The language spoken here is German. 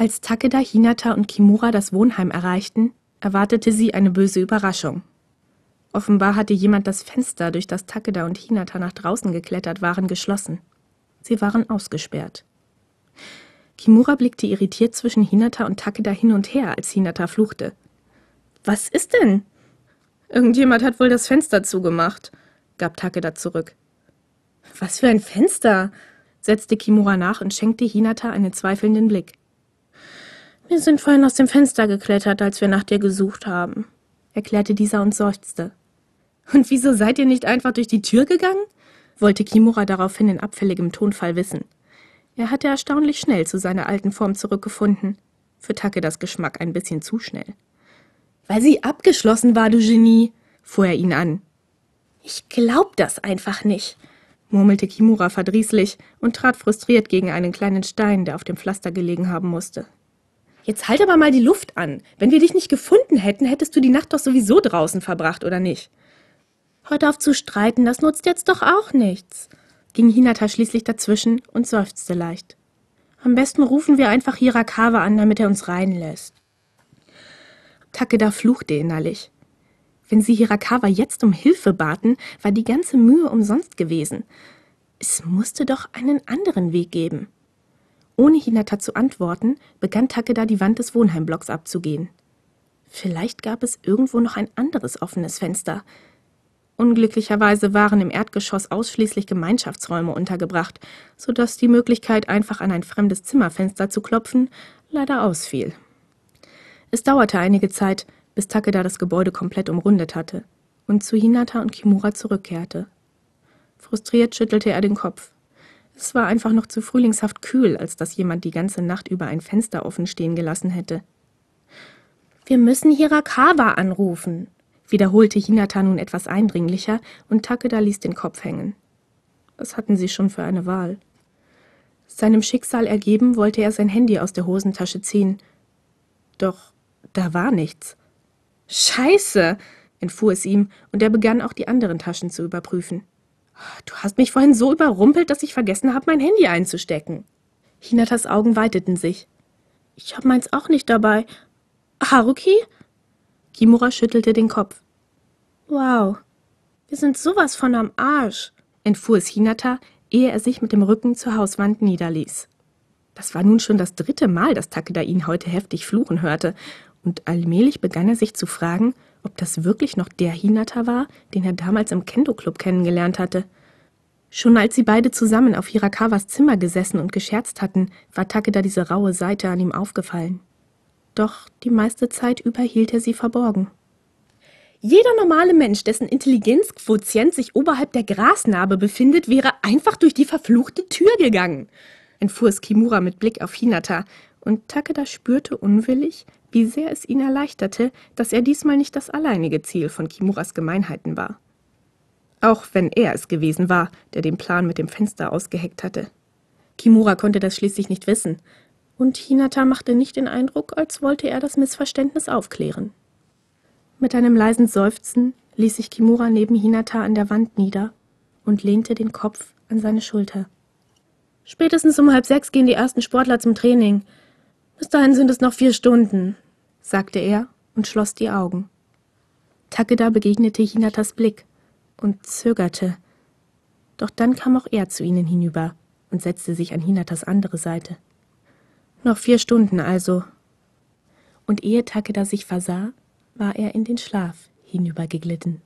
Als Takeda, Hinata und Kimura das Wohnheim erreichten, erwartete sie eine böse Überraschung. Offenbar hatte jemand das Fenster, durch das Takeda und Hinata nach draußen geklettert waren, geschlossen. Sie waren ausgesperrt. Kimura blickte irritiert zwischen Hinata und Takeda hin und her, als Hinata fluchte. Was ist denn? Irgendjemand hat wohl das Fenster zugemacht, gab Takeda zurück. Was für ein Fenster? setzte Kimura nach und schenkte Hinata einen zweifelnden Blick. Wir sind vorhin aus dem Fenster geklettert, als wir nach dir gesucht haben, erklärte dieser und seufzte. Und wieso seid ihr nicht einfach durch die Tür gegangen? wollte Kimura daraufhin in abfälligem Tonfall wissen. Er hatte erstaunlich schnell zu seiner alten Form zurückgefunden. Für Takedas Geschmack ein bisschen zu schnell. Weil sie abgeschlossen war, du Genie, fuhr er ihn an. Ich glaub das einfach nicht, murmelte Kimura verdrießlich und trat frustriert gegen einen kleinen Stein, der auf dem Pflaster gelegen haben musste. Jetzt halt aber mal die Luft an. Wenn wir dich nicht gefunden hätten, hättest du die Nacht doch sowieso draußen verbracht, oder nicht? Hört auf zu streiten, das nutzt jetzt doch auch nichts, ging Hinata schließlich dazwischen und seufzte leicht. Am besten rufen wir einfach Hirakawa an, damit er uns reinlässt. Takeda fluchte innerlich. Wenn sie Hirakawa jetzt um Hilfe baten, war die ganze Mühe umsonst gewesen. Es musste doch einen anderen Weg geben. Ohne Hinata zu antworten, begann Takeda die Wand des Wohnheimblocks abzugehen. Vielleicht gab es irgendwo noch ein anderes offenes Fenster, Unglücklicherweise waren im Erdgeschoss ausschließlich Gemeinschaftsräume untergebracht, so dass die Möglichkeit, einfach an ein fremdes Zimmerfenster zu klopfen, leider ausfiel. Es dauerte einige Zeit, bis Takeda das Gebäude komplett umrundet hatte und zu Hinata und Kimura zurückkehrte. Frustriert schüttelte er den Kopf. Es war einfach noch zu frühlingshaft kühl, als dass jemand die ganze Nacht über ein Fenster offen stehen gelassen hätte. Wir müssen Hirakawa anrufen, wiederholte Hinata nun etwas eindringlicher, und Takeda ließ den Kopf hängen. Was hatten sie schon für eine Wahl? Seinem Schicksal ergeben wollte er sein Handy aus der Hosentasche ziehen. Doch da war nichts. Scheiße, entfuhr es ihm, und er begann auch die anderen Taschen zu überprüfen. Du hast mich vorhin so überrumpelt, dass ich vergessen habe, mein Handy einzustecken. Hinatas Augen weiteten sich. Ich hab meins auch nicht dabei. Haruki? Kimura schüttelte den Kopf. Wow, wir sind sowas von am Arsch, entfuhr es Hinata, ehe er sich mit dem Rücken zur Hauswand niederließ. Das war nun schon das dritte Mal, dass Takeda ihn heute heftig fluchen hörte, und allmählich begann er sich zu fragen, ob das wirklich noch der Hinata war, den er damals im Kendo-Club kennengelernt hatte. Schon als sie beide zusammen auf Hirakawas Zimmer gesessen und gescherzt hatten, war Takeda diese raue Seite an ihm aufgefallen doch die meiste Zeit über hielt er sie verborgen. Jeder normale Mensch, dessen Intelligenzquotient sich oberhalb der Grasnarbe befindet, wäre einfach durch die verfluchte Tür gegangen, entfuhr es Kimura mit Blick auf Hinata, und Takeda spürte unwillig, wie sehr es ihn erleichterte, dass er diesmal nicht das alleinige Ziel von Kimuras Gemeinheiten war. Auch wenn er es gewesen war, der den Plan mit dem Fenster ausgeheckt hatte. Kimura konnte das schließlich nicht wissen, und Hinata machte nicht den Eindruck, als wollte er das Missverständnis aufklären. Mit einem leisen Seufzen ließ sich Kimura neben Hinata an der Wand nieder und lehnte den Kopf an seine Schulter. Spätestens um halb sechs gehen die ersten Sportler zum Training. Bis dahin sind es noch vier Stunden, sagte er und schloss die Augen. Takeda begegnete Hinatas Blick und zögerte. Doch dann kam auch er zu ihnen hinüber und setzte sich an Hinatas andere Seite. Noch vier Stunden also. Und ehe Takeda sich versah, war er in den Schlaf hinübergeglitten.